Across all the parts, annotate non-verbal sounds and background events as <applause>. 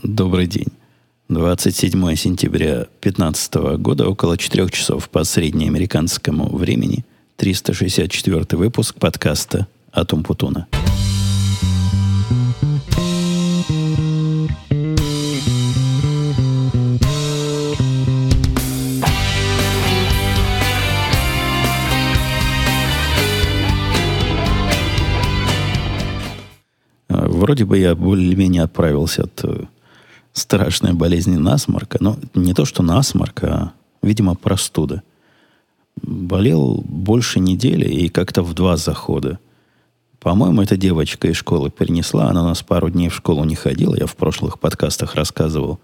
Добрый день. 27 сентября 2015 года, около 4 часов по среднеамериканскому времени, 364 выпуск подкаста «Атум Путуна». Вроде бы я более-менее отправился от страшной болезни насморка. Но не то, что насморк, а, видимо, простуда. Болел больше недели и как-то в два захода. По-моему, эта девочка из школы принесла. Она у нас пару дней в школу не ходила. Я в прошлых подкастах рассказывал,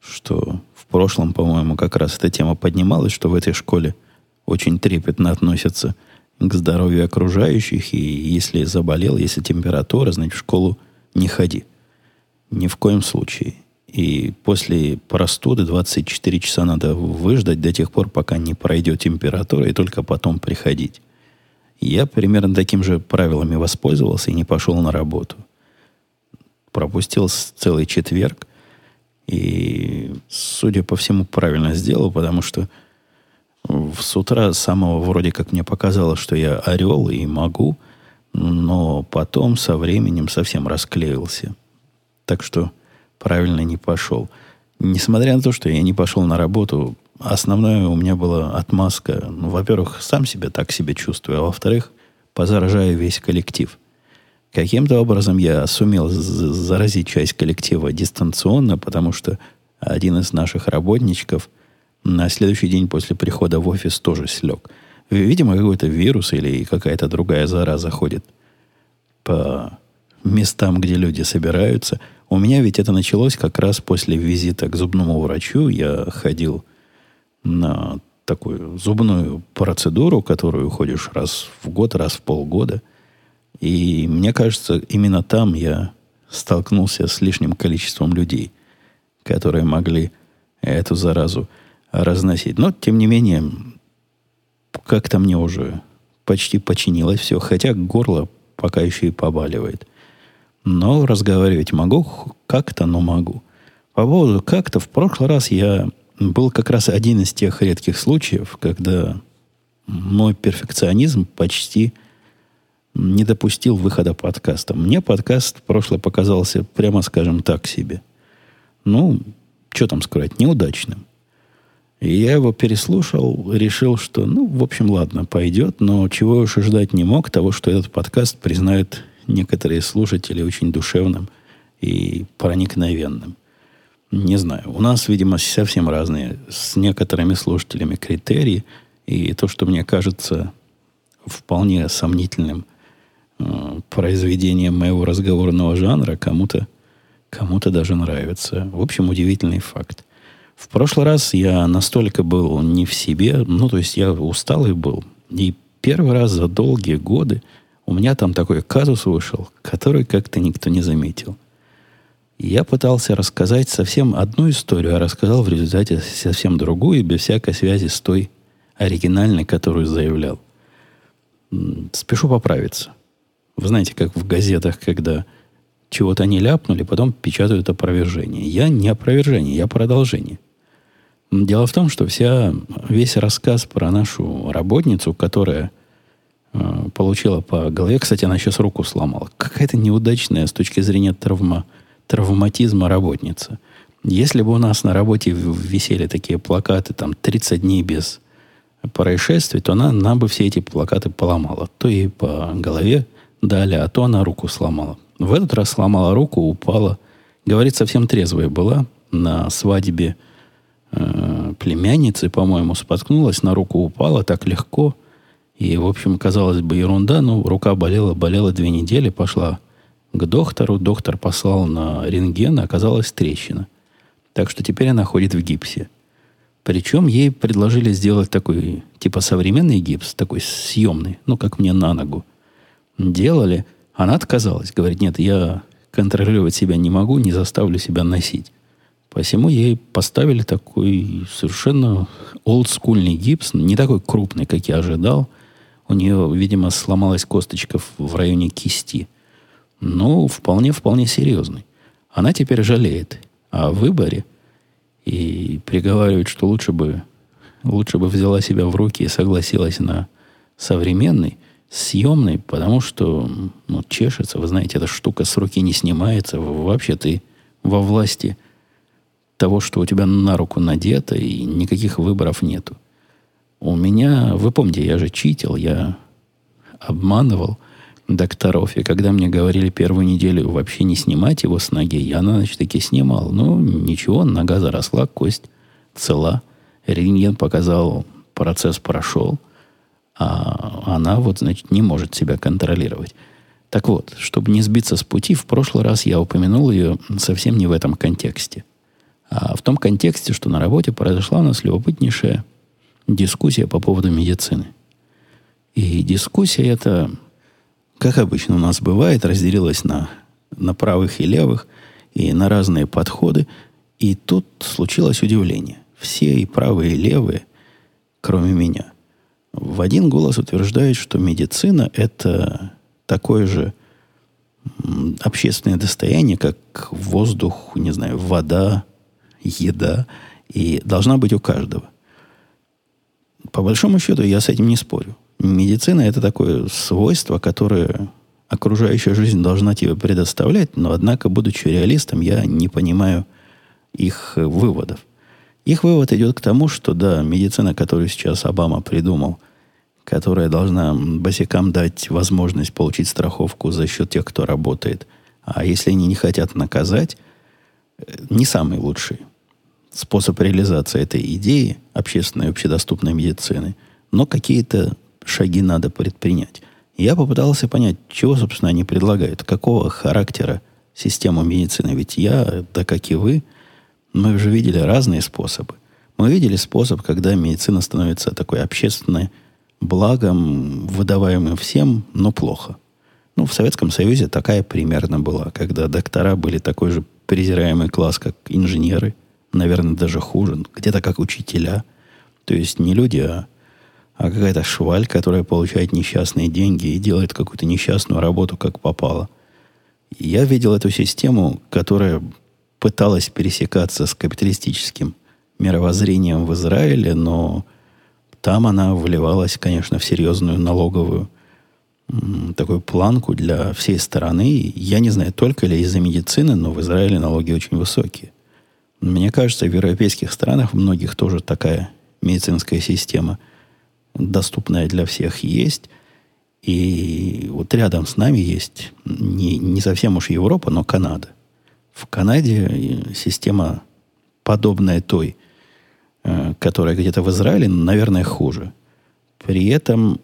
что в прошлом, по-моему, как раз эта тема поднималась, что в этой школе очень трепетно относятся к здоровью окружающих, и если заболел, если температура, значит, в школу не ходи. Ни в коем случае. И после простуды 24 часа надо выждать до тех пор, пока не пройдет температура, и только потом приходить. Я примерно таким же правилами воспользовался и не пошел на работу. Пропустил целый четверг. И, судя по всему, правильно сделал, потому что с утра самого вроде как мне показалось, что я орел и могу, но потом со временем совсем расклеился. Так что правильно не пошел. Несмотря на то, что я не пошел на работу, основное у меня была отмазка. Ну, во-первых, сам себя так себе чувствую, а во-вторых, позаражаю весь коллектив. Каким-то образом я сумел заразить часть коллектива дистанционно, потому что один из наших работничков – на следующий день после прихода в офис тоже слег. Видимо, какой-то вирус или какая-то другая зараза ходит по местам, где люди собираются. У меня ведь это началось как раз после визита к зубному врачу. Я ходил на такую зубную процедуру, которую ходишь раз в год, раз в полгода. И мне кажется, именно там я столкнулся с лишним количеством людей, которые могли эту заразу разносить. Но, тем не менее, как-то мне уже почти починилось все, хотя горло пока еще и побаливает. Но разговаривать могу как-то, но могу. По поводу как-то, в прошлый раз я был как раз один из тех редких случаев, когда мой перфекционизм почти не допустил выхода подкаста. Мне подкаст в прошлое показался, прямо скажем так, себе. Ну, что там сказать, неудачным. И я его переслушал, решил, что, ну, в общем, ладно, пойдет, но чего уж и ждать не мог, того, что этот подкаст признают некоторые слушатели очень душевным и проникновенным. Не знаю. У нас, видимо, совсем разные с некоторыми слушателями критерии. И то, что мне кажется вполне сомнительным э, произведением моего разговорного жанра, кому-то кому-то даже нравится. В общем, удивительный факт. В прошлый раз я настолько был не в себе, ну, то есть я усталый был. И первый раз за долгие годы у меня там такой казус вышел, который как-то никто не заметил. Я пытался рассказать совсем одну историю, а рассказал в результате совсем другую, без всякой связи с той оригинальной, которую заявлял. Спешу поправиться. Вы знаете, как в газетах, когда чего-то не ляпнули, потом печатают опровержение. Я не опровержение, я продолжение. Дело в том, что вся, весь рассказ про нашу работницу, которая э, получила по голове, кстати, она сейчас руку сломала, какая-то неудачная с точки зрения травма, травматизма работница. Если бы у нас на работе висели такие плакаты, там, 30 дней без происшествий, то она нам бы все эти плакаты поломала. То ей по голове дали, а то она руку сломала. В этот раз сломала руку, упала. Говорит, совсем трезвая была на свадьбе э, племянницы, по-моему, споткнулась, на руку упала так легко. И, в общем, казалось бы, ерунда, но рука болела, болела две недели, пошла к доктору. Доктор послал на рентген, оказалась трещина. Так что теперь она ходит в гипсе. Причем ей предложили сделать такой, типа современный гипс, такой съемный, ну, как мне на ногу. Делали, она отказалась. Говорит, нет, я контролировать себя не могу, не заставлю себя носить. Посему ей поставили такой совершенно олдскульный гипс, не такой крупный, как я ожидал. У нее, видимо, сломалась косточка в районе кисти. Но вполне-вполне серьезный. Она теперь жалеет. о выборе и приговаривает, что лучше бы, лучше бы взяла себя в руки и согласилась на современный, съемный, потому что ну, чешется, вы знаете, эта штука с руки не снимается. Вообще ты во власти того, что у тебя на руку надето, и никаких выборов нету. У меня, вы помните, я же читил, я обманывал докторов, и когда мне говорили первую неделю вообще не снимать его с ноги, я на ночь таки снимал. Ну, ничего, нога заросла, кость цела. Рентген показал, процесс прошел, а она вот, значит, не может себя контролировать. Так вот, чтобы не сбиться с пути, в прошлый раз я упомянул ее совсем не в этом контексте. А в том контексте, что на работе произошла у нас любопытнейшая дискуссия по поводу медицины. И дискуссия эта как обычно у нас бывает, разделилась на, на правых и левых, и на разные подходы. И тут случилось удивление. Все и правые, и левые, кроме меня, в один голос утверждают, что медицина – это такое же общественное достояние, как воздух, не знаю, вода, еда, и должна быть у каждого. По большому счету, я с этим не спорю. Медицина – это такое свойство, которое окружающая жизнь должна тебе предоставлять, но, однако, будучи реалистом, я не понимаю их выводов. Их вывод идет к тому, что, да, медицина, которую сейчас Обама придумал, которая должна босикам дать возможность получить страховку за счет тех, кто работает, а если они не хотят наказать, не самый лучший способ реализации этой идеи общественной общедоступной медицины, но какие-то шаги надо предпринять. Я попытался понять, чего, собственно, они предлагают, какого характера система медицины. Ведь я, да как и вы, мы уже видели разные способы. Мы видели способ, когда медицина становится такой общественной благом, выдаваемым всем, но плохо. Ну, в Советском Союзе такая примерно была, когда доктора были такой же презираемый класс, как инженеры, наверное, даже хуже, где-то как учителя. То есть не люди, а а какая-то шваль, которая получает несчастные деньги и делает какую-то несчастную работу, как попало. Я видел эту систему, которая пыталась пересекаться с капиталистическим мировоззрением в Израиле, но там она вливалась, конечно, в серьезную налоговую такую планку для всей страны. Я не знаю, только ли из-за медицины, но в Израиле налоги очень высокие. Мне кажется, в европейских странах многих тоже такая медицинская система – доступная для всех есть. И вот рядом с нами есть не, не совсем уж Европа, но Канада. В Канаде система подобная той, э, которая где-то в Израиле, наверное, хуже. При этом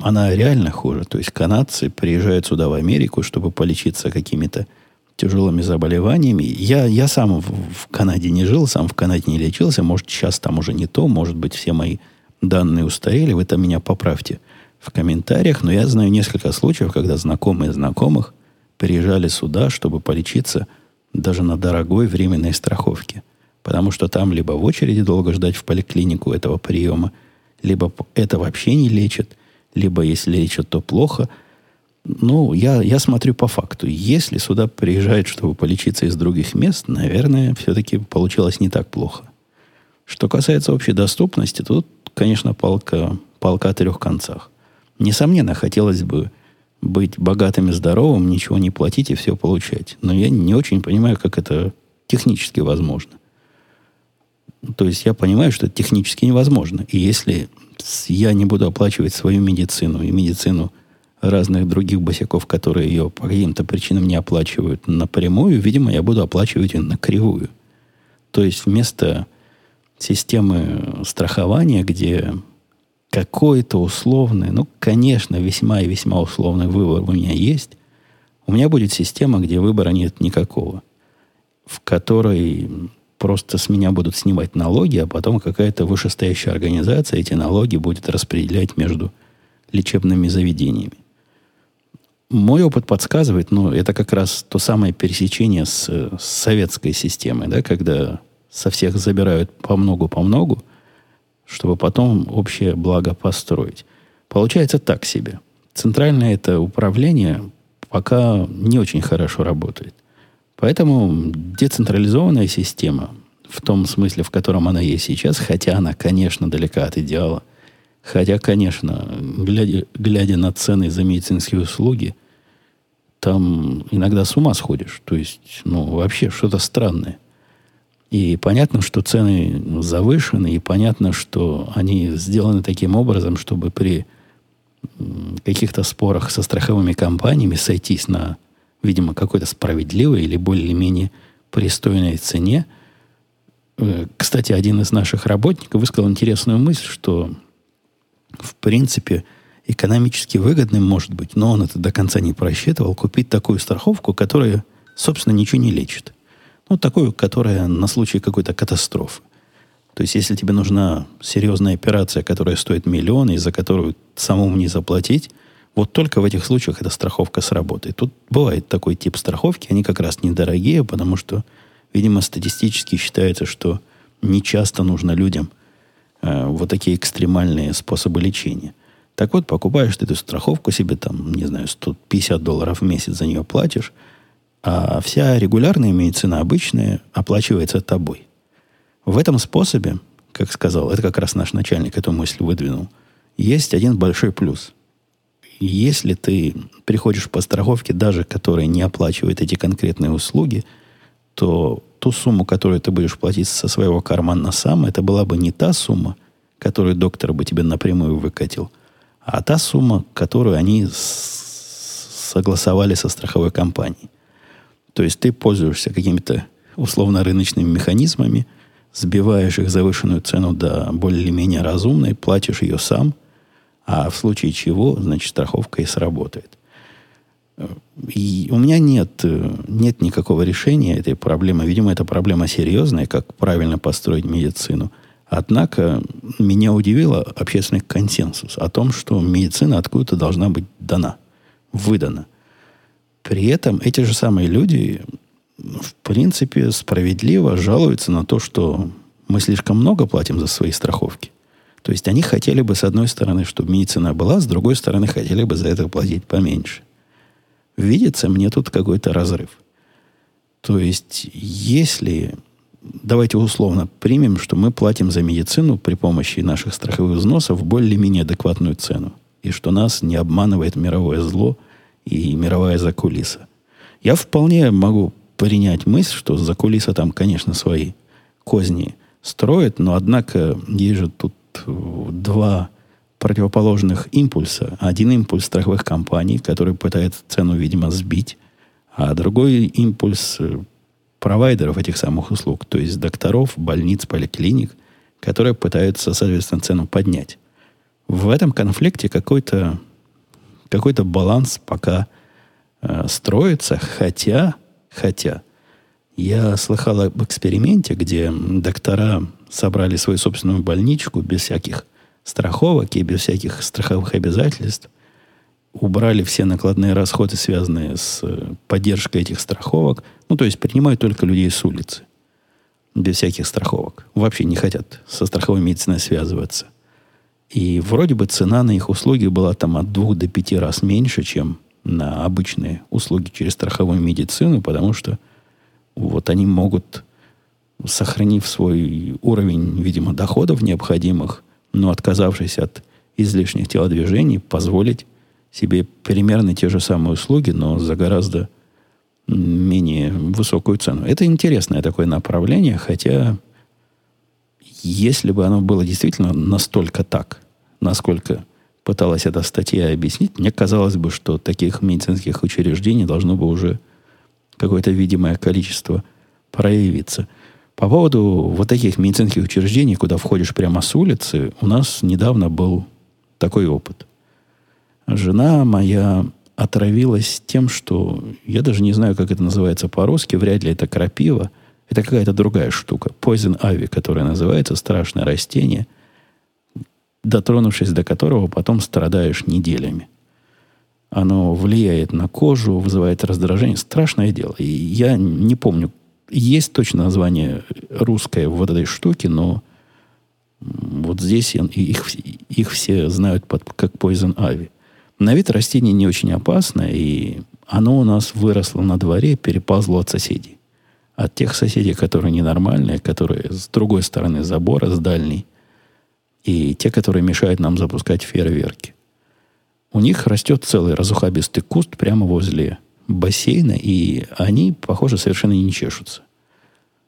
она реально хуже. То есть канадцы приезжают сюда, в Америку, чтобы полечиться какими-то тяжелыми заболеваниями. Я, я сам в, в Канаде не жил, сам в Канаде не лечился. Может, сейчас там уже не то. Может быть, все мои данные устарели, вы там меня поправьте в комментариях, но я знаю несколько случаев, когда знакомые знакомых приезжали сюда, чтобы полечиться даже на дорогой временной страховке. Потому что там либо в очереди долго ждать в поликлинику этого приема, либо это вообще не лечат, либо если лечат, то плохо. Ну, я, я смотрю по факту. Если сюда приезжают, чтобы полечиться из других мест, наверное, все-таки получилось не так плохо. Что касается общей доступности, тут конечно, палка, палка о трех концах. Несомненно, хотелось бы быть богатым и здоровым, ничего не платить и все получать. Но я не очень понимаю, как это технически возможно. То есть я понимаю, что это технически невозможно. И если я не буду оплачивать свою медицину и медицину разных других босиков, которые ее по каким-то причинам не оплачивают напрямую, видимо, я буду оплачивать ее на кривую. То есть вместо системы страхования, где какой-то условный, ну, конечно, весьма и весьма условный выбор у меня есть, у меня будет система, где выбора нет никакого, в которой просто с меня будут снимать налоги, а потом какая-то вышестоящая организация эти налоги будет распределять между лечебными заведениями. Мой опыт подсказывает, ну, это как раз то самое пересечение с, с советской системой, да, когда со всех забирают по многу, по многу, чтобы потом общее благо построить. Получается так себе. Центральное это управление пока не очень хорошо работает. Поэтому децентрализованная система, в том смысле, в котором она есть сейчас, хотя она, конечно, далека от идеала, хотя, конечно, глядя, глядя на цены за медицинские услуги, там иногда с ума сходишь. То есть, ну, вообще что-то странное. И понятно, что цены завышены, и понятно, что они сделаны таким образом, чтобы при каких-то спорах со страховыми компаниями сойтись на, видимо, какой-то справедливой или более-менее пристойной цене. Э, кстати, один из наших работников высказал интересную мысль, что в принципе экономически выгодным может быть, но он это до конца не просчитывал, купить такую страховку, которая, собственно, ничего не лечит. Ну, такую, которая на случай какой-то катастрофы. То есть, если тебе нужна серьезная операция, которая стоит миллион, и за которую самому не заплатить, вот только в этих случаях эта страховка сработает. Тут бывает такой тип страховки, они как раз недорогие, потому что, видимо, статистически считается, что не часто нужно людям э, вот такие экстремальные способы лечения. Так вот, покупаешь ты эту страховку себе, там, не знаю, 150 долларов в месяц за нее платишь, а вся регулярная медицина, обычная, оплачивается тобой. В этом способе, как сказал, это как раз наш начальник эту мысль выдвинул, есть один большой плюс. Если ты приходишь по страховке, даже которая не оплачивает эти конкретные услуги, то ту сумму, которую ты будешь платить со своего кармана сам, это была бы не та сумма, которую доктор бы тебе напрямую выкатил, а та сумма, которую они согласовали со страховой компанией. То есть ты пользуешься какими-то условно-рыночными механизмами, сбиваешь их завышенную цену до более-менее разумной, платишь ее сам, а в случае чего, значит, страховка и сработает. И у меня нет, нет никакого решения этой проблемы. Видимо, это проблема серьезная, как правильно построить медицину. Однако меня удивило общественный консенсус о том, что медицина откуда-то должна быть дана, выдана. При этом эти же самые люди, в принципе, справедливо жалуются на то, что мы слишком много платим за свои страховки. То есть они хотели бы, с одной стороны, чтобы медицина была, с другой стороны, хотели бы за это платить поменьше. Видится мне тут какой-то разрыв. То есть, если, давайте условно примем, что мы платим за медицину при помощи наших страховых взносов более-менее адекватную цену, и что нас не обманывает мировое зло – и мировая закулиса. Я вполне могу принять мысль, что закулиса там, конечно, свои козни строит, но, однако, есть же тут два противоположных импульса. Один импульс страховых компаний, который пытается цену, видимо, сбить, а другой импульс э, провайдеров этих самых услуг, то есть докторов, больниц, поликлиник, которые пытаются, соответственно, цену поднять. В этом конфликте какой-то какой-то баланс пока э, строится, хотя, хотя я слыхал об эксперименте, где доктора собрали свою собственную больничку без всяких страховок и без всяких страховых обязательств, убрали все накладные расходы, связанные с э, поддержкой этих страховок, ну, то есть принимают только людей с улицы, без всяких страховок. Вообще не хотят со страховой медициной связываться. И вроде бы цена на их услуги была там от двух до пяти раз меньше, чем на обычные услуги через страховую медицину, потому что вот они могут, сохранив свой уровень, видимо, доходов необходимых, но отказавшись от излишних телодвижений, позволить себе примерно те же самые услуги, но за гораздо менее высокую цену. Это интересное такое направление, хотя если бы оно было действительно настолько так, насколько пыталась эта статья объяснить, мне казалось бы, что таких медицинских учреждений должно бы уже какое-то видимое количество проявиться. По поводу вот таких медицинских учреждений, куда входишь прямо с улицы, у нас недавно был такой опыт. Жена моя отравилась тем, что я даже не знаю, как это называется по-русски, вряд ли это крапива, это какая-то другая штука. Poison ivy, которая называется, страшное растение – дотронувшись до которого потом страдаешь неделями. Оно влияет на кожу, вызывает раздражение. Страшное дело. И я не помню, есть точно название русское вот этой штуки, но вот здесь их, их все знают под, как Poison Ivy. На вид растение не очень опасное, и оно у нас выросло на дворе, переползло от соседей. от тех соседей, которые ненормальные, которые с другой стороны забора, с дальней, и те, которые мешают нам запускать фейерверки. У них растет целый разухабистый куст прямо возле бассейна, и они, похоже, совершенно не чешутся.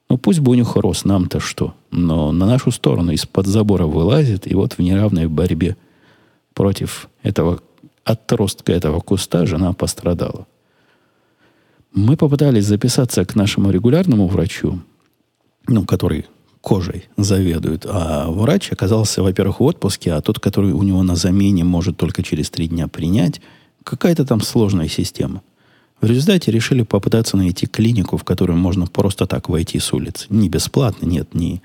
Ну, пусть бы у них рос, нам-то что. Но на нашу сторону из-под забора вылазит, и вот в неравной борьбе против этого отростка этого куста жена пострадала. Мы попытались записаться к нашему регулярному врачу, ну, который кожей заведует, а врач оказался, во-первых, в отпуске, а тот, который у него на замене может только через три дня принять, какая-то там сложная система – в результате решили попытаться найти клинику, в которую можно просто так войти с улицы. Не бесплатно, нет, не,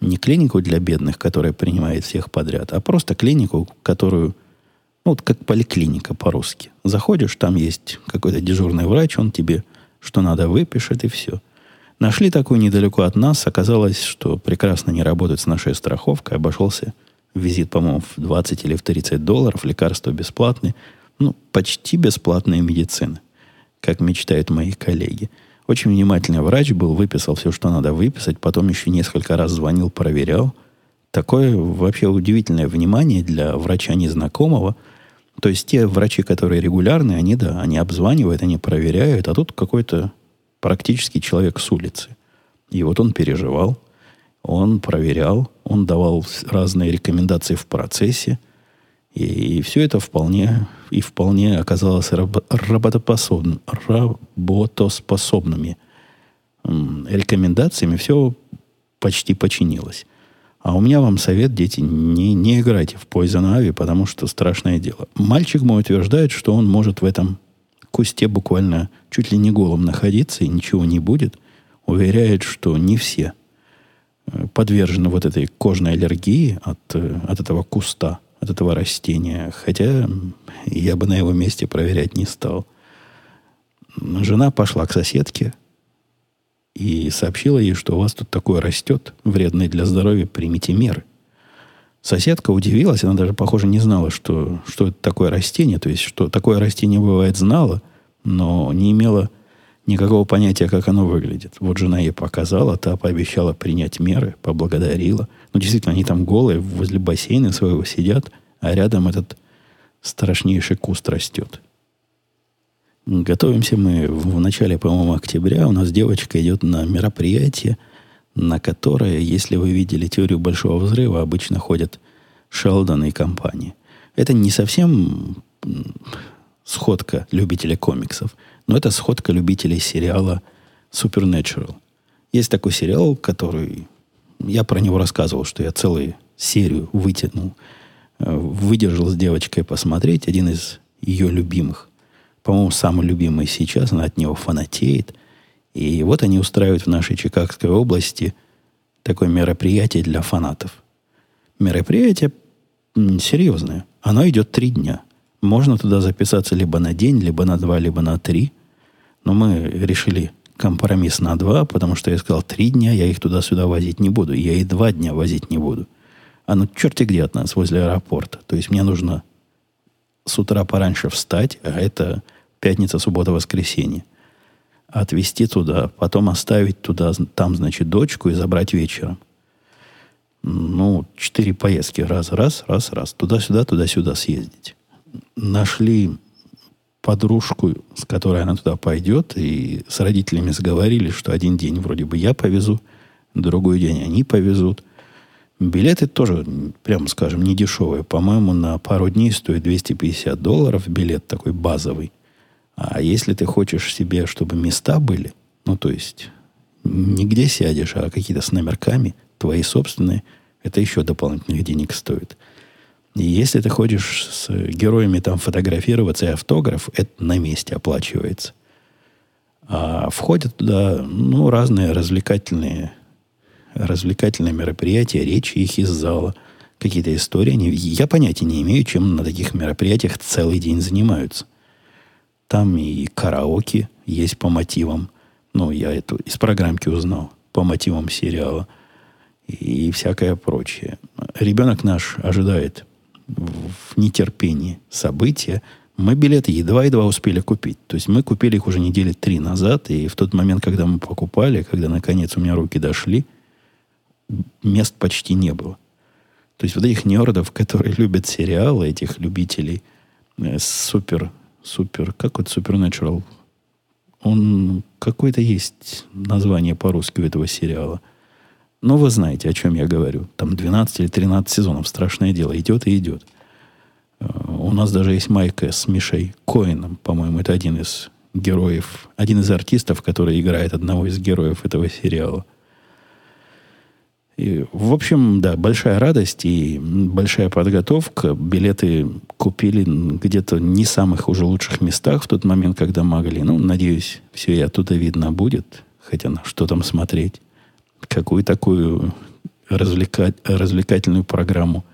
не клинику для бедных, которая принимает всех подряд, а просто клинику, которую, ну, вот как поликлиника по-русски. Заходишь, там есть какой-то дежурный врач, он тебе что надо выпишет, и все. Нашли такую недалеко от нас. Оказалось, что прекрасно не работает с нашей страховкой. Обошелся визит, по-моему, в 20 или в 30 долларов. Лекарства бесплатные. Ну, почти бесплатная медицина как мечтают мои коллеги. Очень внимательный врач был, выписал все, что надо выписать, потом еще несколько раз звонил, проверял. Такое вообще удивительное внимание для врача незнакомого. То есть те врачи, которые регулярные, они, да, они обзванивают, они проверяют, а тут какой-то практически человек с улицы. И вот он переживал, он проверял, он давал разные рекомендации в процессе – и, и все это вполне, и вполне оказалось работоспособным, работоспособными рекомендациями. Все почти починилось. А у меня вам совет, дети, не, не играйте в Poison Ivy, потому что страшное дело. Мальчик мой утверждает, что он может в этом кусте буквально чуть ли не голым находиться, и ничего не будет. Уверяет, что не все э, подвержены вот этой кожной аллергии от, э, от этого куста – от этого растения. Хотя я бы на его месте проверять не стал. Жена пошла к соседке и сообщила ей, что у вас тут такое растет, вредное для здоровья, примите меры. Соседка удивилась, она даже, похоже, не знала, что, что это такое растение. То есть, что такое растение бывает, знала, но не имела никакого понятия, как оно выглядит. Вот жена ей показала, та пообещала принять меры, поблагодарила. Ну, действительно, они там голые, возле бассейна своего сидят, а рядом этот страшнейший куст растет. Готовимся мы в начале, по-моему, октября. У нас девочка идет на мероприятие, на которое, если вы видели теорию большого взрыва, обычно ходят Шелдон и компании. Это не совсем сходка любителей комиксов – но это сходка любителей сериала Supernatural. Есть такой сериал, который... Я про него рассказывал, что я целую серию вытянул, э, выдержал с девочкой посмотреть. Один из ее любимых. По-моему, самый любимый сейчас. Она от него фанатеет. И вот они устраивают в нашей Чикагской области такое мероприятие для фанатов. Мероприятие серьезное. Оно идет три дня. Можно туда записаться либо на день, либо на два, либо на три. Но мы решили компромисс на два, потому что я сказал, три дня я их туда-сюда возить не буду. Я и два дня возить не буду. А ну черти где от нас, возле аэропорта. То есть мне нужно с утра пораньше встать, а это пятница, суббота, воскресенье. Отвезти туда, потом оставить туда, там, значит, дочку и забрать вечером. Ну, четыре поездки. Раз, раз, раз, раз. Туда-сюда, туда-сюда съездить. Нашли подружку, с которой она туда пойдет, и с родителями сговорились, что один день вроде бы я повезу, другой день они повезут. Билеты тоже, прямо скажем, не дешевые. По-моему, на пару дней стоит 250 долларов билет такой базовый. А если ты хочешь себе, чтобы места были, ну, то есть, нигде сядешь, а какие-то с номерками, твои собственные, это еще дополнительных денег стоит. И если ты ходишь с героями там фотографироваться и автограф, это на месте оплачивается. А входят туда ну, разные развлекательные, развлекательные мероприятия, речи их из зала, какие-то истории. Я понятия не имею, чем на таких мероприятиях целый день занимаются. Там и караоке есть по мотивам. Ну, я это из программки узнал. По мотивам сериала. И всякое прочее. Ребенок наш ожидает в нетерпении события. Мы билеты едва-едва успели купить. То есть мы купили их уже недели три назад, и в тот момент, когда мы покупали, когда наконец у меня руки дошли, мест почти не было. То есть вот этих нердов, которые любят сериалы, этих любителей э, супер, супер, как вот Supernatural, он какое-то есть название по-русски у этого сериала. Но вы знаете, о чем я говорю. Там 12 или 13 сезонов, страшное дело, идет и идет. Э, у нас даже есть майка с Мишей Коином, по-моему, это один из героев, один из артистов, который играет одного из героев этого сериала – и, в общем, да, большая радость и большая подготовка. Билеты купили где-то не самых уже лучших местах в тот момент, когда могли. Ну, надеюсь, все и оттуда видно будет. Хотя на что там смотреть. Какую такую развлекать, развлекательную программу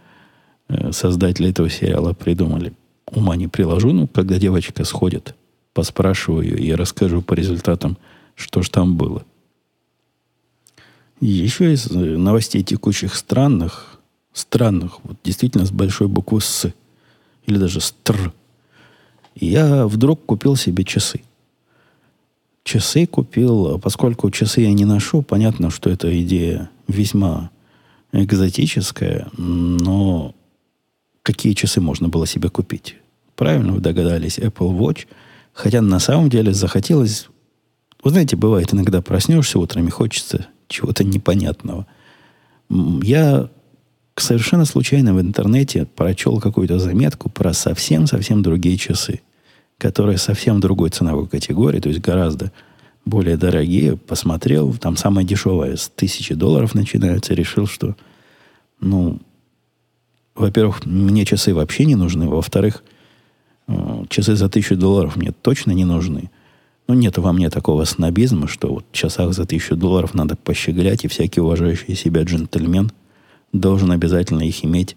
э, создатели этого сериала придумали. Ума не приложу, но когда девочка сходит, поспрашиваю и расскажу по результатам, что ж там было. Еще из э, новостей текущих странных, странных, вот действительно с большой буквы «С», или даже «Стр», я вдруг купил себе часы. Часы купил, поскольку часы я не ношу, понятно, что эта идея весьма экзотическая, но какие часы можно было себе купить? Правильно вы догадались, Apple Watch. Хотя на самом деле захотелось... Вы знаете, бывает, иногда проснешься утром и хочется чего-то непонятного. Я совершенно случайно в интернете прочел какую-то заметку про совсем-совсем другие часы, которые совсем другой ценовой категории, то есть гораздо более дорогие. Посмотрел, там самое дешевое с тысячи долларов начинается. Решил, что, ну, во-первых, мне часы вообще не нужны. Во-вторых, э, часы за тысячу долларов мне точно не нужны. Ну, нет во мне такого снобизма, что вот в часах за тысячу долларов надо пощеглять, и всякий уважающий себя джентльмен должен обязательно их иметь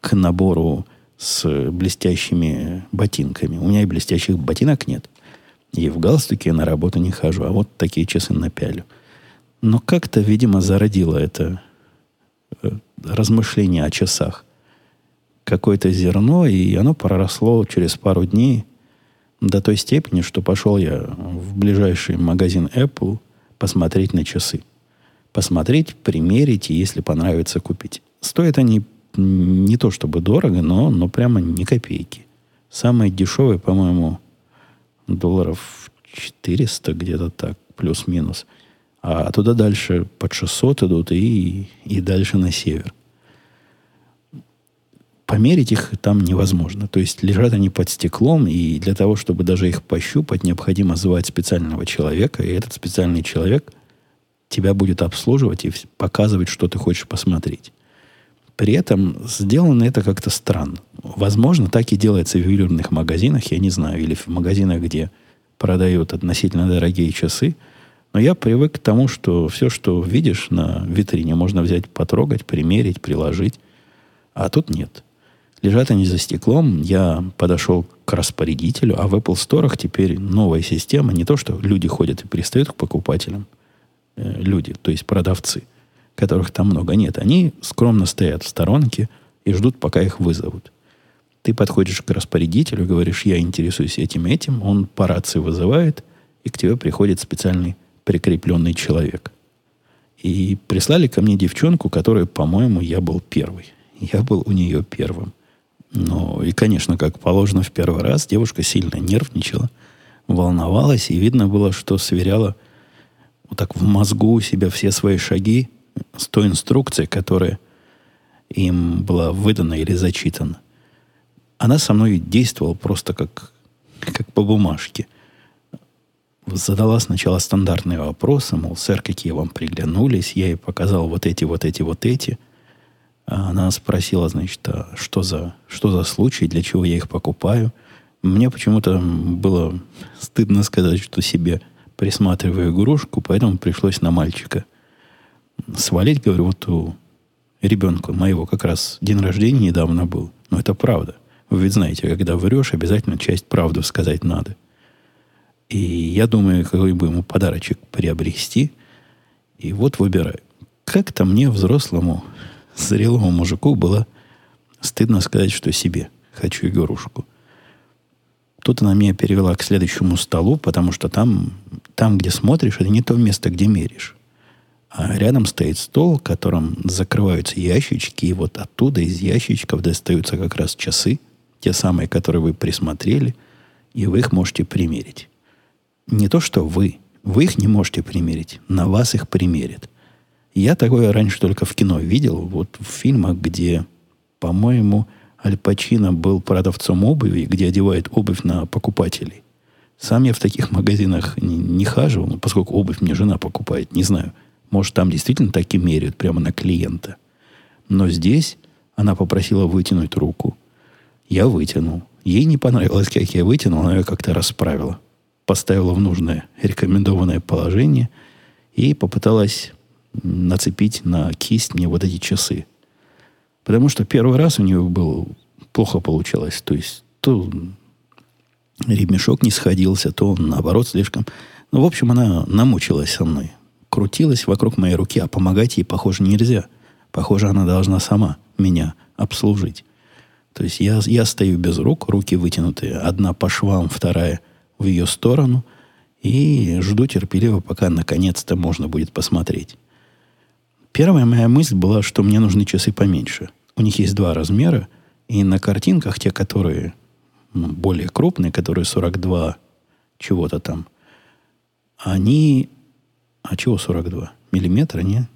к набору с блестящими ботинками. У меня и блестящих ботинок нет. И в галстуке я на работу не хожу, а вот такие часы напялю. Но как-то, видимо, зародило это э, размышление о часах. Какое-то зерно, и оно проросло через пару дней до той степени, что пошел я в ближайший магазин Apple посмотреть на часы. Посмотреть, примерить и, если понравится, купить. Стоят они не то чтобы дорого, но, но прямо ни копейки. Самые дешевые, по-моему, долларов 400 где-то так, плюс-минус. А туда дальше под 600 идут и, и дальше на север померить их там невозможно. То есть лежат они под стеклом, и для того, чтобы даже их пощупать, необходимо звать специального человека, и этот специальный человек тебя будет обслуживать и показывать, что ты хочешь посмотреть. При этом сделано это как-то странно. Возможно, так и делается в ювелирных магазинах, я не знаю, или в магазинах, где продают относительно дорогие часы. Но я привык к тому, что все, что видишь на витрине, можно взять, потрогать, примерить, приложить. А тут нет. Лежат они за стеклом. Я подошел к распорядителю, а в Apple Store теперь новая система. Не то, что люди ходят и пристают к покупателям. Э, люди, то есть продавцы, которых там много. Нет, они скромно стоят в сторонке и ждут, пока их вызовут. Ты подходишь к распорядителю, говоришь, я интересуюсь этим этим, он по рации вызывает, и к тебе приходит специальный прикрепленный человек. И прислали ко мне девчонку, которая, по-моему, я был первый. Я был у нее первым. Ну, и, конечно, как положено в первый раз, девушка сильно нервничала, волновалась, и видно было, что сверяла вот так в мозгу у себя все свои шаги с той инструкцией, которая им была выдана или зачитана. Она со мной действовала просто как, как по бумажке. Задала сначала стандартные вопросы, мол, сэр, какие вам приглянулись. Я ей показал вот эти, вот эти, вот эти – она спросила, значит, а что за, что за случай, для чего я их покупаю. Мне почему-то было стыдно сказать, что себе присматриваю игрушку, поэтому пришлось на мальчика свалить. Говорю, вот у ребенка моего как раз день рождения недавно был. Но это правда. Вы ведь знаете, когда врешь, обязательно часть правды сказать надо. И я думаю, какой бы ему подарочек приобрести. И вот выбираю. Как-то мне, взрослому, зрелому мужику было стыдно сказать, что себе хочу игрушку. Тут она меня перевела к следующему столу, потому что там, там, где смотришь, это не то место, где меришь. А рядом стоит стол, в котором закрываются ящички, и вот оттуда из ящичков достаются как раз часы, те самые, которые вы присмотрели, и вы их можете примерить. Не то, что вы. Вы их не можете примерить. На вас их примерят. Я такое раньше только в кино видел. Вот в фильмах, где, по-моему, Аль Пачино был продавцом обуви, где одевает обувь на покупателей. Сам я в таких <laughs> магазинах не, не хаживал, ну, поскольку обувь мне жена покупает, не знаю. Может, там действительно так и меряют прямо на клиента. Но здесь она попросила вытянуть руку. Я вытянул. Ей не понравилось, как я вытянул, она ее как-то расправила. Поставила в нужное рекомендованное положение и попыталась нацепить на кисть мне вот эти часы. Потому что первый раз у нее был плохо получалось. То есть то ремешок не сходился, то наоборот слишком... Ну, в общем, она намучилась со мной. Крутилась вокруг моей руки, а помогать ей, похоже, нельзя. Похоже, она должна сама меня обслужить. То есть я, я стою без рук, руки вытянутые. Одна по швам, вторая в ее сторону. И жду терпеливо, пока наконец-то можно будет посмотреть. Первая моя мысль была, что мне нужны часы поменьше. У них есть два размера, и на картинках те, которые ну, более крупные, которые 42 чего-то там, они... А чего 42? Миллиметра, не?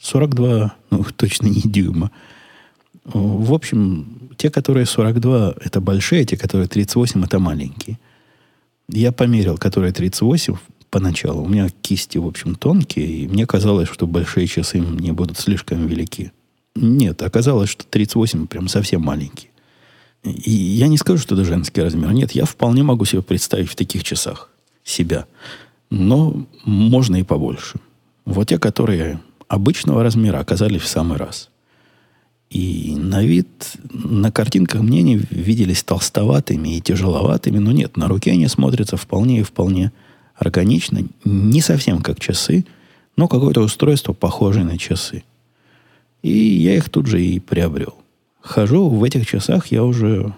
42, ну, <laughs> точно не дюйма. В общем, те, которые 42, это большие, те, которые 38, это маленькие. Я померил, которые 38, поначалу. У меня кисти, в общем, тонкие, и мне казалось, что большие часы мне будут слишком велики. Нет, оказалось, что 38 прям совсем маленький. И я не скажу, что это женский размер. Нет, я вполне могу себе представить в таких часах себя. Но можно и побольше. Вот те, которые обычного размера, оказались в самый раз. И на вид, на картинках мне они виделись толстоватыми и тяжеловатыми, но нет, на руке они смотрятся вполне и вполне органично, не совсем как часы, но какое-то устройство, похожее на часы. И я их тут же и приобрел. Хожу в этих часах я уже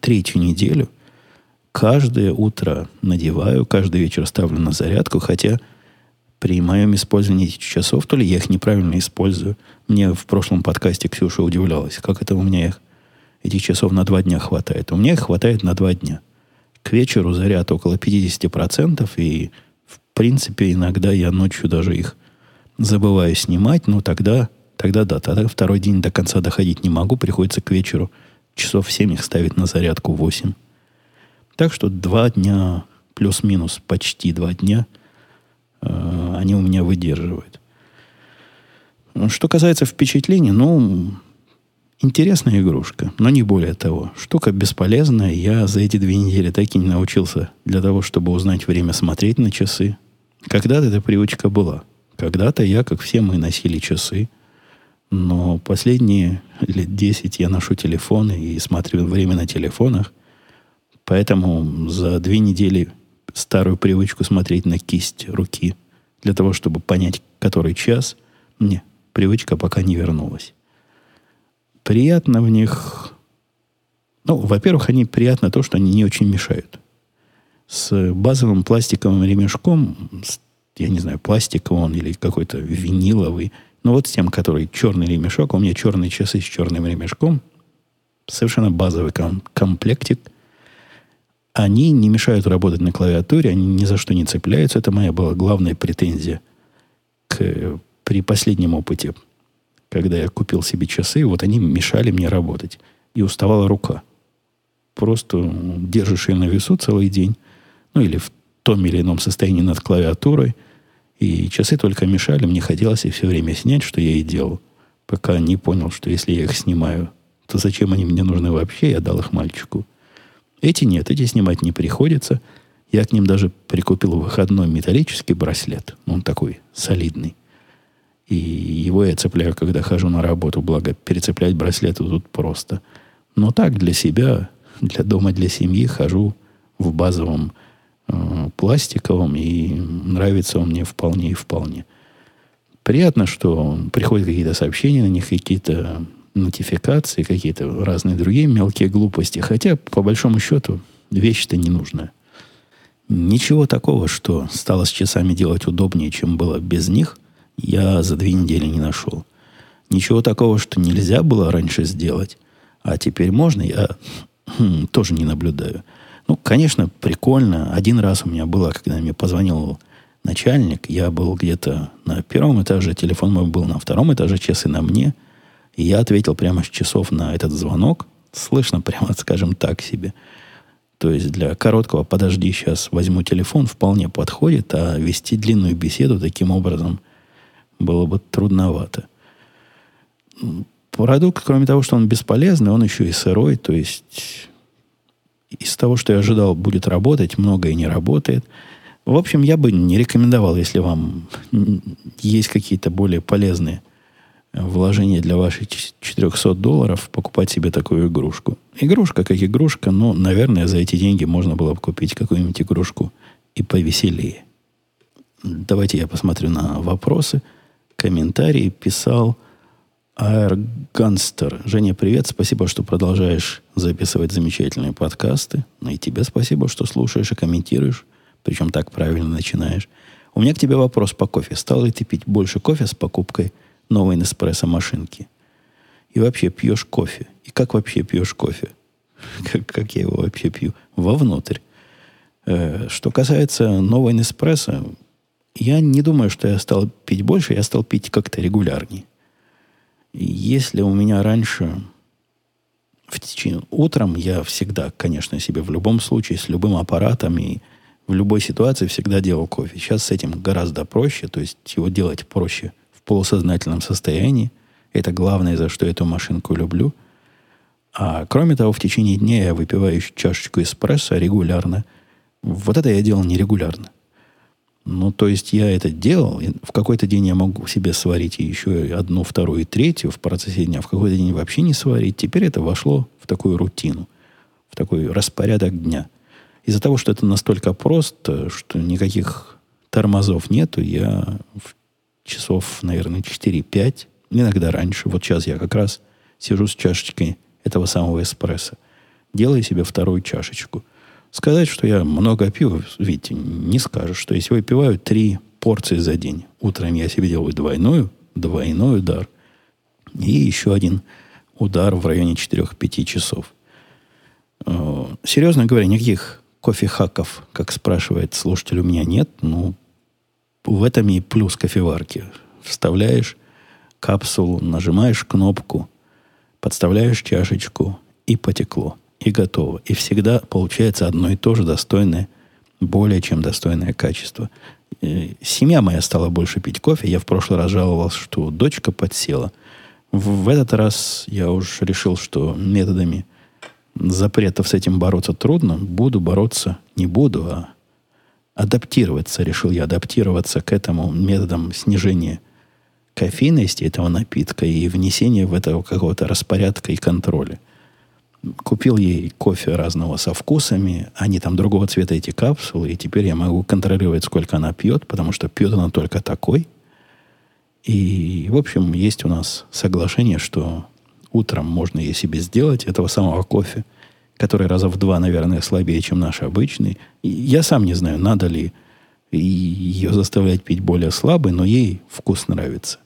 третью неделю. Каждое утро надеваю, каждый вечер ставлю на зарядку, хотя при моем использовании этих часов, то ли я их неправильно использую. Мне в прошлом подкасте Ксюша удивлялась, как это у меня их, этих часов на два дня хватает. У меня их хватает на два дня к вечеру заряд около 50%, и в принципе иногда я ночью даже их забываю снимать, но тогда, тогда да, тогда второй день до конца доходить не могу, приходится к вечеру часов 7 их ставить на зарядку 8. Так что два дня плюс-минус почти два дня э, они у меня выдерживают. Что касается впечатлений, ну, Интересная игрушка, но не более того. Штука бесполезная. Я за эти две недели так и не научился для того, чтобы узнать время смотреть на часы. Когда-то эта привычка была. Когда-то я, как все мы, носили часы. Но последние лет 10 я ношу телефоны и смотрю время на телефонах. Поэтому за две недели старую привычку смотреть на кисть руки для того, чтобы понять, который час, мне привычка пока не вернулась приятно в них... Ну, во-первых, они приятно то, что они не очень мешают. С базовым пластиковым ремешком, я не знаю, пластиковый он или какой-то виниловый, но вот с тем, который черный ремешок, у меня черные часы с черным ремешком, совершенно базовый ком- комплектик, они не мешают работать на клавиатуре, они ни за что не цепляются. Это моя была главная претензия к, при последнем опыте когда я купил себе часы, вот они мешали мне работать. И уставала рука. Просто держишь ее на весу целый день, ну или в том или ином состоянии над клавиатурой, и часы только мешали, мне хотелось их все время снять, что я и делал, пока не понял, что если я их снимаю, то зачем они мне нужны вообще, я дал их мальчику. Эти нет, эти снимать не приходится. Я к ним даже прикупил выходной металлический браслет. Он такой солидный. И его я цепляю, когда хожу на работу. Благо, перецеплять браслеты тут просто. Но так, для себя, для дома, для семьи хожу в базовом э, пластиковом. И нравится он мне вполне и вполне. Приятно, что приходят какие-то сообщения на них, какие-то нотификации, какие-то разные другие мелкие глупости. Хотя, по большому счету, вещь-то не нужная. Ничего такого, что стало с часами делать удобнее, чем было без них, я за две недели не нашел. Ничего такого, что нельзя было раньше сделать, а теперь можно, я хм, тоже не наблюдаю. Ну, конечно, прикольно. Один раз у меня было, когда мне позвонил начальник, я был где-то на первом этаже, телефон мой был на втором этаже, часы на мне, я ответил прямо с часов на этот звонок. Слышно прямо, <laughs> скажем так себе. То есть для короткого «подожди, сейчас возьму телефон» вполне подходит, а вести длинную беседу таким образом было бы трудновато. Продукт, кроме того, что он бесполезный, он еще и сырой, то есть из того, что я ожидал, будет работать, многое не работает. В общем, я бы не рекомендовал, если вам есть какие-то более полезные вложения для ваших 400 долларов, покупать себе такую игрушку. Игрушка как игрушка, но, наверное, за эти деньги можно было бы купить какую-нибудь игрушку и повеселее. Давайте я посмотрю на вопросы. Комментарии писал Аэрганстер. Женя, привет. Спасибо, что продолжаешь записывать замечательные подкасты. Ну и тебе спасибо, что слушаешь и комментируешь. Причем так правильно начинаешь. У меня к тебе вопрос по кофе. Стал ли ты пить больше кофе с покупкой новой Неспрессо машинки? И вообще пьешь кофе? И как вообще пьешь кофе? <laughs> Как, как я его вообще пью? Вовнутрь. Э, что касается новой Неспрессо, я не думаю, что я стал пить больше, я стал пить как-то регулярнее. Если у меня раньше в течение утром я всегда, конечно, себе в любом случае с любым аппаратом и в любой ситуации всегда делал кофе. Сейчас с этим гораздо проще, то есть его делать проще полусознательном состоянии. Это главное, за что эту машинку люблю. А кроме того, в течение дня я выпиваю чашечку эспрессо регулярно. Вот это я делал нерегулярно. Ну, то есть я это делал. В какой-то день я могу себе сварить еще одну, вторую и третью в процессе дня. В какой-то день вообще не сварить. Теперь это вошло в такую рутину, в такой распорядок дня. Из-за того, что это настолько просто, что никаких тормозов нету, я в часов, наверное, 4-5, иногда раньше, вот сейчас я как раз сижу с чашечкой этого самого эспрессо, делаю себе вторую чашечку – Сказать, что я много пью, видите, не скажешь, что если выпиваю три порции за день. Утром я себе делаю двойную, двойной удар. И еще один удар в районе 4-5 часов. Э, серьезно говоря, никаких кофе-хаков, как спрашивает слушатель, у меня нет. Ну, в этом и плюс кофеварки. Вставляешь капсулу, нажимаешь кнопку, подставляешь чашечку и потекло и готово. И всегда получается одно и то же достойное, более чем достойное качество. И семья моя стала больше пить кофе. Я в прошлый раз жаловался, что дочка подсела. В этот раз я уж решил, что методами запретов с этим бороться трудно. Буду бороться, не буду, а адаптироваться. Решил я адаптироваться к этому методам снижения кофейности этого напитка и внесения в это какого-то распорядка и контроля – Купил ей кофе разного со вкусами. Они там другого цвета, эти капсулы. И теперь я могу контролировать, сколько она пьет, потому что пьет она только такой. И, в общем, есть у нас соглашение, что утром можно ей себе сделать этого самого кофе, который раза в два, наверное, слабее, чем наш обычный. Я сам не знаю, надо ли ее заставлять пить более слабый, но ей вкус нравится.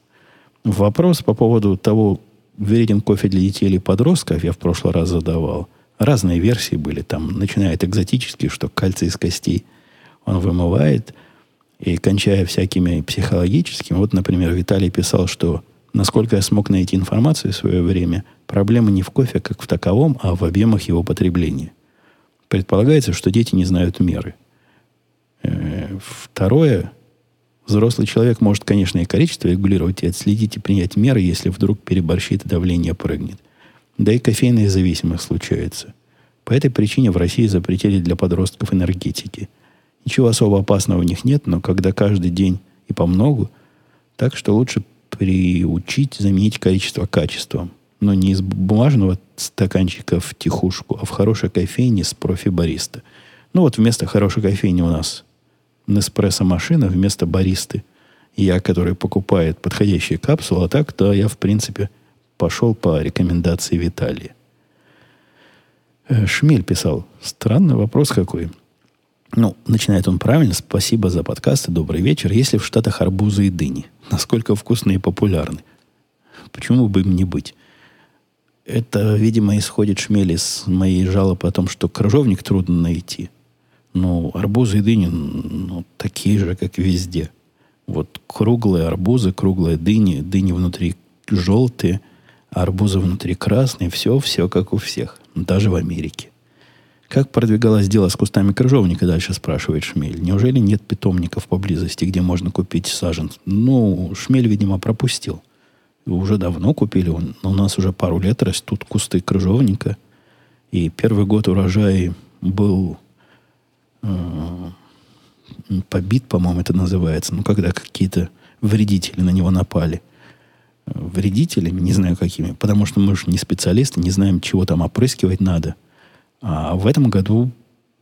Вопрос по поводу того, вреден кофе для детей или подростков, я в прошлый раз задавал. Разные версии были. Там начиная от экзотических, что кальций из костей он вымывает, и кончая всякими психологическими. Вот, например, Виталий писал, что насколько я смог найти информацию в свое время, проблема не в кофе как в таковом, а в объемах его потребления. Предполагается, что дети не знают меры. Э, второе, Взрослый человек может, конечно, и количество регулировать, и отследить, и принять меры, если вдруг переборщит и давление прыгнет. Да и кофейная зависимость случается. По этой причине в России запретили для подростков энергетики. Ничего особо опасного у них нет, но когда каждый день и по многу, так что лучше приучить заменить количество качеством. Но не из бумажного стаканчика в тихушку, а в хорошей кофейне с профи-бариста. Ну вот вместо хорошей кофейни у нас Неспрессо-машина вместо баристы. Я, который покупает подходящие капсулы, а так, то я, в принципе, пошел по рекомендации Виталия. Э, Шмель писал. Странный вопрос какой. Ну, начинает он правильно. Спасибо за подкасты. Добрый вечер. Если в Штатах арбузы и дыни, насколько вкусные и популярны? Почему бы им не быть? Это, видимо, исходит шмель из моей жалобы о том, что крыжовник трудно найти. Ну, арбузы и дыни ну, такие же, как везде. Вот круглые арбузы, круглые дыни, дыни внутри желтые, арбузы внутри красные, все, все как у всех, даже в Америке. Как продвигалось дело с кустами крыжовника, дальше спрашивает Шмель. Неужели нет питомников поблизости, где можно купить саженцы? Ну, Шмель, видимо, пропустил. Уже давно купили. Он, у нас уже пару лет растут кусты крыжовника. И первый год урожай был э, побит, по-моему, это называется. Ну, когда какие-то вредители на него напали. Вредителями, не знаю какими. Потому что мы же не специалисты, не знаем, чего там опрыскивать надо. А в этом году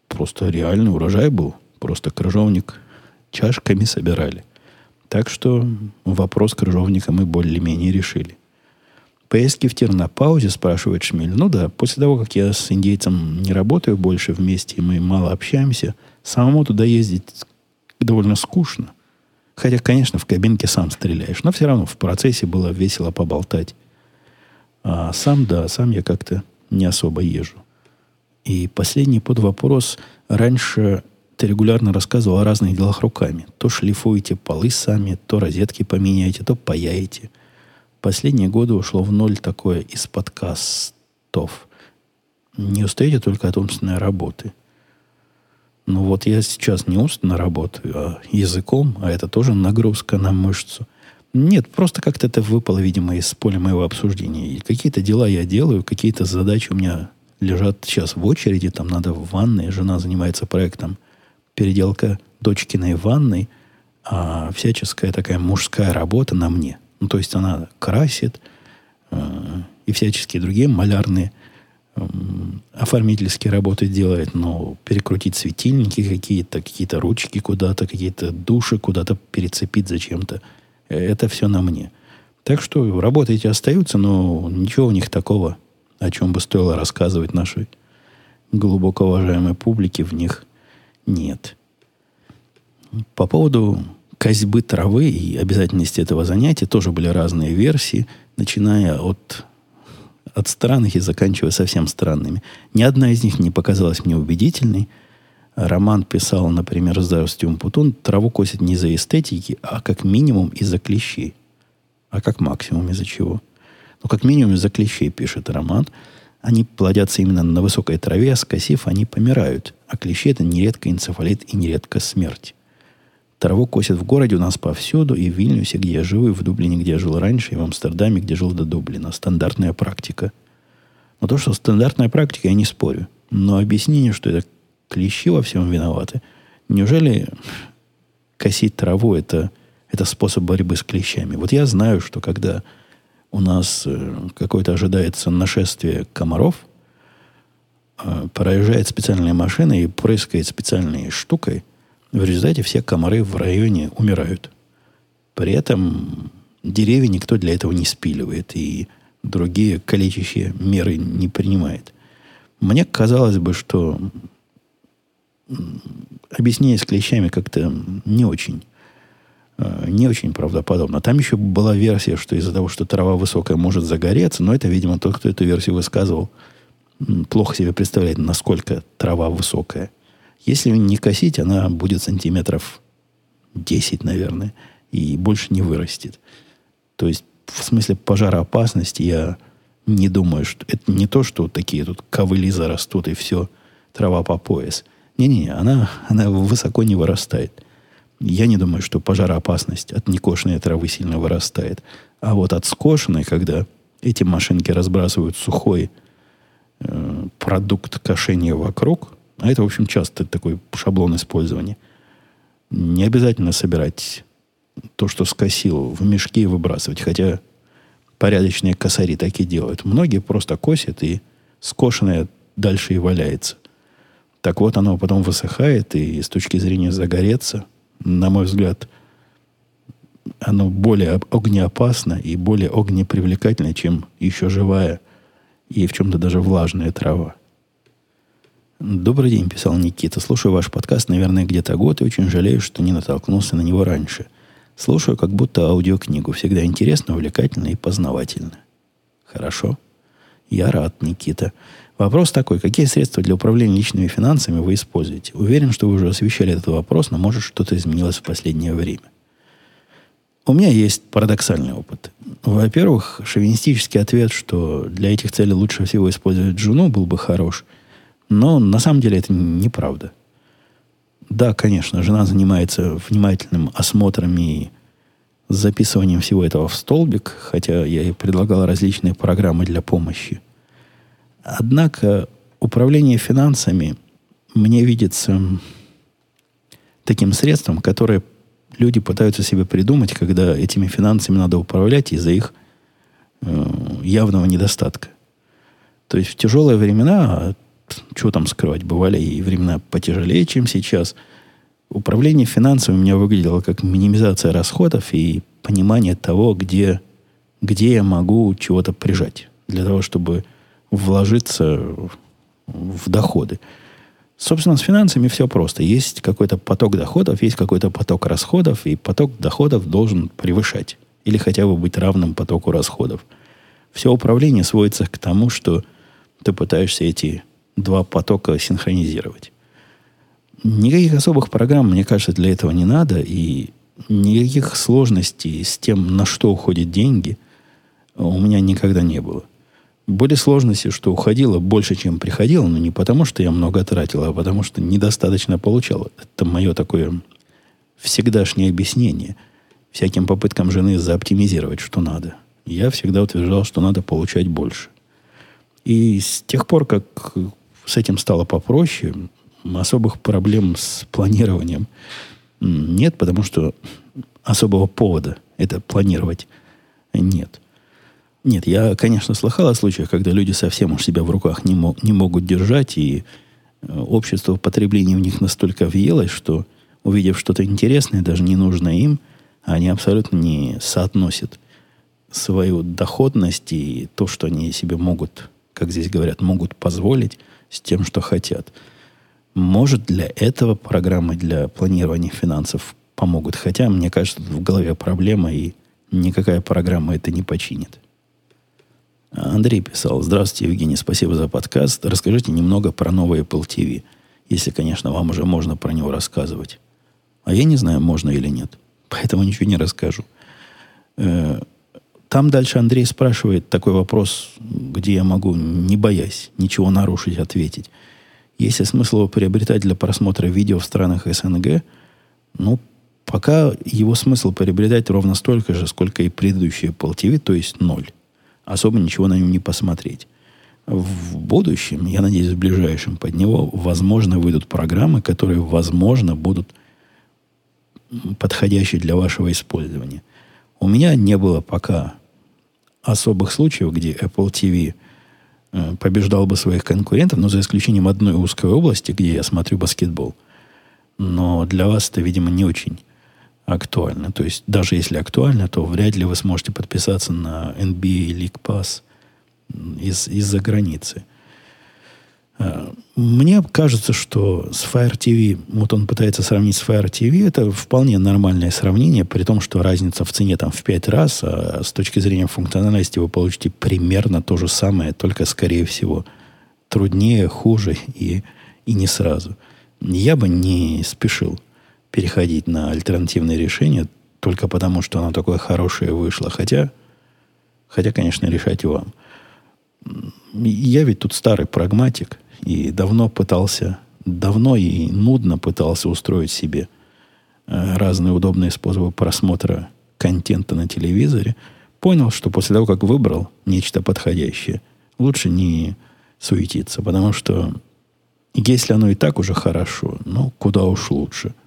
просто реальный урожай был. Просто крыжовник чашками собирали. Так что вопрос крыжовника мы более-менее решили. Поездки в тир на паузе, спрашивает Шмель. Ну да, после того, как я с индейцем не работаю больше вместе, мы мало общаемся, самому туда ездить довольно скучно. Хотя, конечно, в кабинке сам стреляешь, но все равно в процессе было весело поболтать. А сам, да, сам я как-то не особо езжу. И последний под вопрос. Раньше ты регулярно рассказывал о разных делах руками. То шлифуете полы сами, то розетки поменяете, то паяете. Последние годы ушло в ноль такое из подкастов. Не устаете только от умственной работы. Ну вот я сейчас не умственно работаю, а языком, а это тоже нагрузка на мышцу. Нет, просто как-то это выпало, видимо, из поля моего обсуждения. И какие-то дела я делаю, какие-то задачи у меня лежат сейчас в очереди, там надо в ванной, жена занимается проектом переделка дочкиной ванной, а всяческая такая мужская работа на мне. Ну, то есть она красит э, и всяческие другие малярные э, оформительские работы делает, но перекрутить светильники какие-то, какие-то ручки куда-то, какие-то души куда-то перецепить зачем-то, э, это все на мне. Так что работы эти остаются, но ничего у них такого, о чем бы стоило рассказывать нашей глубоко уважаемой публике, в них нет. По поводу козьбы травы и обязательности этого занятия тоже были разные версии, начиная от, от странных и заканчивая совсем странными. Ни одна из них не показалась мне убедительной. Роман писал, например, «Здравствуйте, Умпутун, траву косит не из-за эстетики, а как минимум из-за клещей». А как максимум из-за чего? Ну, как минимум из-за клещей, пишет Роман. Они плодятся именно на высокой траве, а скосив, они помирают. А клещи – это нередко энцефалит и нередко смерть. Траву косят в городе у нас повсюду, и в Вильнюсе, где я живу, и в Дублине, где я жил раньше, и в Амстердаме, где жил до Дублина. Стандартная практика. Но то, что стандартная практика, я не спорю. Но объяснение, что это клещи во всем виноваты, неужели косить траву это, это способ борьбы с клещами? Вот я знаю, что когда у нас э, какое-то ожидается нашествие комаров – Э, проезжает специальная машина и прыскает специальной штукой, в результате все комары в районе умирают. При этом деревья никто для этого не спиливает и другие калечащие меры не принимает. Мне казалось бы, что объяснение с клещами как-то не очень не очень правдоподобно. Там еще была версия, что из-за того, что трава высокая, может загореться, но это, видимо, тот, кто эту версию высказывал, плохо себе представляет, насколько трава высокая. Если не косить, она будет сантиметров 10, наверное, и больше не вырастет. То есть, в смысле пожароопасности я не думаю, что это не то, что такие тут ковыли зарастут и все, трава по пояс. Не-не, она, она высоко не вырастает. Я не думаю, что пожароопасность от некошенной травы сильно вырастает. А вот от скошенной, когда эти машинки разбрасывают сухой Э, продукт кошения вокруг, а это, в общем, часто такой шаблон использования, не обязательно собирать то, что скосил, в мешки и выбрасывать. Хотя порядочные косари так и делают. Многие просто косят, и скошенное дальше и валяется. Так вот, оно потом высыхает, и с точки зрения загореться, на мой взгляд, оно более огнеопасно и более огнепривлекательно, чем еще живая и в чем-то даже влажная трава. Добрый день, писал Никита. Слушаю ваш подкаст, наверное, где-то год, и очень жалею, что не натолкнулся на него раньше. Слушаю как будто аудиокнигу. Всегда интересно, увлекательно и познавательно. Хорошо. Я рад, Никита. Вопрос такой. Какие средства для управления личными финансами вы используете? Уверен, что вы уже освещали этот вопрос, но может что-то изменилось в последнее время. У меня есть парадоксальный опыт. Во-первых, шовинистический ответ, что для этих целей лучше всего использовать жену, был бы хорош. Но на самом деле это неправда. Да, конечно, жена занимается внимательным осмотром и записыванием всего этого в столбик, хотя я ей предлагал различные программы для помощи. Однако управление финансами мне видится таким средством, которое люди пытаются себе придумать, когда этими финансами надо управлять из-за их э, явного недостатка. То есть в тяжелые времена, что там скрывать, бывали и времена потяжелее, чем сейчас, управление финансами у меня выглядело как минимизация расходов и понимание того, где, где я могу чего-то прижать для того, чтобы вложиться в доходы. Собственно, с финансами все просто. Есть какой-то поток доходов, есть какой-то поток расходов, и поток доходов должен превышать или хотя бы быть равным потоку расходов. Все управление сводится к тому, что ты пытаешься эти два потока синхронизировать. Никаких особых программ, мне кажется, для этого не надо, и никаких сложностей с тем, на что уходят деньги, у меня никогда не было. Были сложности, что уходило больше, чем приходило, но не потому, что я много тратил, а потому, что недостаточно получал. Это мое такое всегдашнее объяснение всяким попыткам жены заоптимизировать, что надо. Я всегда утверждал, что надо получать больше. И с тех пор, как с этим стало попроще, особых проблем с планированием нет, потому что особого повода это планировать нет. Нет, я, конечно, слыхал о случаях, когда люди совсем уж себя в руках не, мог, не могут держать, и э, общество потребления в них настолько въелось, что, увидев что-то интересное, даже не нужно им, они абсолютно не соотносят свою доходность и то, что они себе могут, как здесь говорят, могут позволить с тем, что хотят. Может, для этого программы для планирования финансов помогут. Хотя, мне кажется, в голове проблема, и никакая программа это не починит. Андрей писал, здравствуйте, Евгений, спасибо за подкаст. Расскажите немного про новый Apple TV, если, конечно, вам уже можно про него рассказывать. А я не знаю, можно или нет. <laughs> Поэтому ничего не расскажу. Э, там дальше Андрей спрашивает такой вопрос, где я могу, не боясь ничего нарушить, ответить. Есть ли смысл его приобретать для просмотра видео в странах СНГ? Ну, пока его смысл приобретать ровно столько же, сколько и предыдущие Apple TV, то есть ноль особо ничего на нем не посмотреть. В будущем, я надеюсь, в ближайшем, под него, возможно, выйдут программы, которые, возможно, будут подходящие для вашего использования. У меня не было пока особых случаев, где Apple TV э, побеждал бы своих конкурентов, но за исключением одной узкой области, где я смотрю баскетбол. Но для вас это, видимо, не очень актуально. То есть, даже если актуально, то вряд ли вы сможете подписаться на NBA League Pass из, из-за границы. А, мне кажется, что с Fire TV, вот он пытается сравнить с Fire TV, это вполне нормальное сравнение, при том, что разница в цене там в 5 раз, а с точки зрения функциональности вы получите примерно то же самое, только, скорее всего, труднее, хуже и, и не сразу. Я бы не спешил переходить на альтернативные решения только потому, что оно такое хорошее вышло. Хотя, хотя, конечно, решать вам. Я ведь тут старый прагматик и давно пытался, давно и нудно пытался устроить себе э, разные удобные способы просмотра контента на телевизоре. Понял, что после того, как выбрал нечто подходящее, лучше не суетиться, потому что если оно и так уже хорошо, ну, куда уж лучше –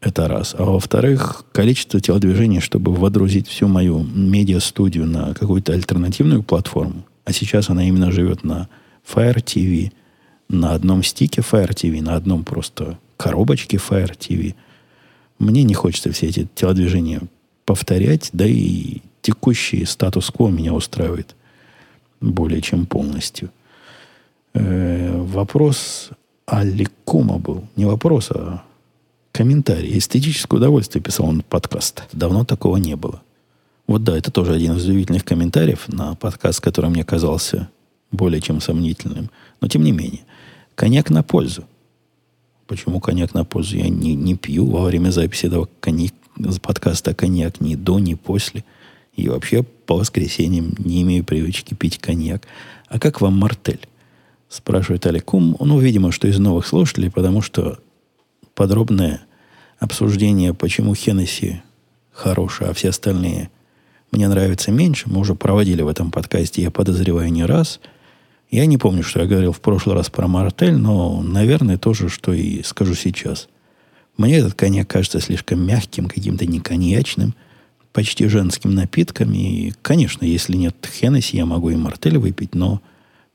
это раз. А во-вторых, количество телодвижений, чтобы водрузить всю мою медиа-студию на какую-то альтернативную платформу, а сейчас она именно живет на Fire TV, на одном стике Fire TV, на одном просто коробочке Fire TV. Мне не хочется все эти телодвижения повторять, да и текущий статус-кво меня устраивает более чем полностью. Э, вопрос Аликума был. Не вопрос, а комментарий. Эстетическое удовольствие писал он подкаст. Давно такого не было. Вот да, это тоже один из удивительных комментариев на подкаст, который мне казался более чем сомнительным. Но тем не менее. Коньяк на пользу. Почему коньяк на пользу? Я не, не пью во время записи этого коньяк, подкаста коньяк ни до, ни после. И вообще по воскресеньям не имею привычки пить коньяк. А как вам мартель? Спрашивает Аликум. Ну, видимо, что из новых слушателей, потому что подробное обсуждение, почему Хеннесси хороший, а все остальные мне нравятся меньше, мы уже проводили в этом подкасте, я подозреваю, не раз. Я не помню, что я говорил в прошлый раз про мартель, но, наверное, тоже, что и скажу сейчас. Мне этот коньяк кажется слишком мягким, каким-то не коньячным – почти женским напитком. И, конечно, если нет Хеннесси, я могу и мартель выпить, но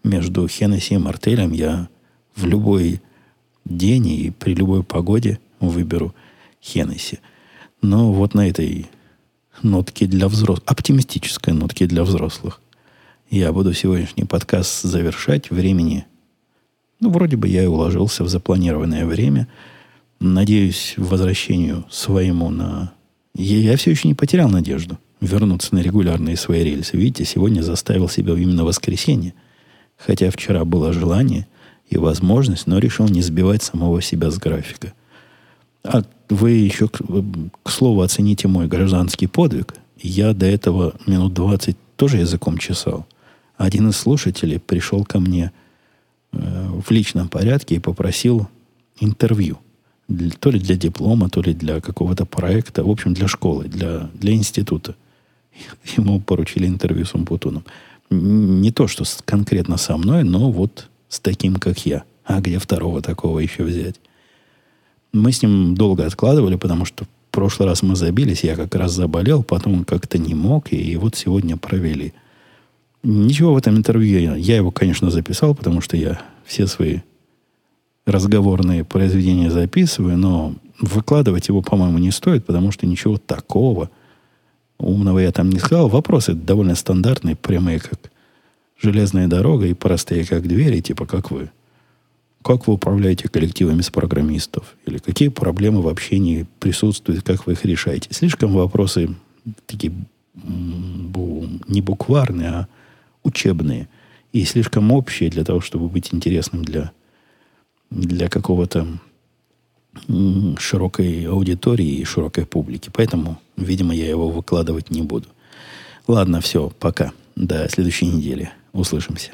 между Хеннесси и мартелем я в любой день и при любой погоде выберу Хеннесси. Но вот на этой нотке для взрослых, оптимистической нотке для взрослых, я буду сегодняшний подкаст завершать. Времени, ну, вроде бы я и уложился в запланированное время. Надеюсь, возвращению своему на я, я все еще не потерял надежду вернуться на регулярные свои рельсы. Видите, сегодня заставил себя именно воскресенье. Хотя вчера было желание и возможность, но решил не сбивать самого себя с графика. А вы еще, к, к слову, оцените мой гражданский подвиг. Я до этого минут 20 тоже языком чесал. Один из слушателей пришел ко мне э, в личном порядке и попросил интервью для, то ли для диплома, то ли для какого-то проекта, в общем, для школы, для, для института. Ему поручили интервью с Умпутуном. Не то, что с, конкретно со мной, но вот с таким, как я. А где второго такого еще взять? Мы с ним долго откладывали, потому что в прошлый раз мы забились, я как раз заболел, потом он как-то не мог, и вот сегодня провели. Ничего в этом интервью. Я его, конечно, записал, потому что я все свои разговорные произведения записываю, но выкладывать его, по-моему, не стоит, потому что ничего такого умного я там не сказал. Вопросы довольно стандартные, прямые, как железная дорога, и простые, как двери, типа как вы. Как вы управляете коллективами с программистов? Или какие проблемы в общении присутствуют, как вы их решаете? Слишком вопросы такие не букварные, а учебные. И слишком общие для того, чтобы быть интересным для для какого-то широкой аудитории и широкой публики. Поэтому, видимо, я его выкладывать не буду. Ладно, все, пока. До следующей недели. Услышимся.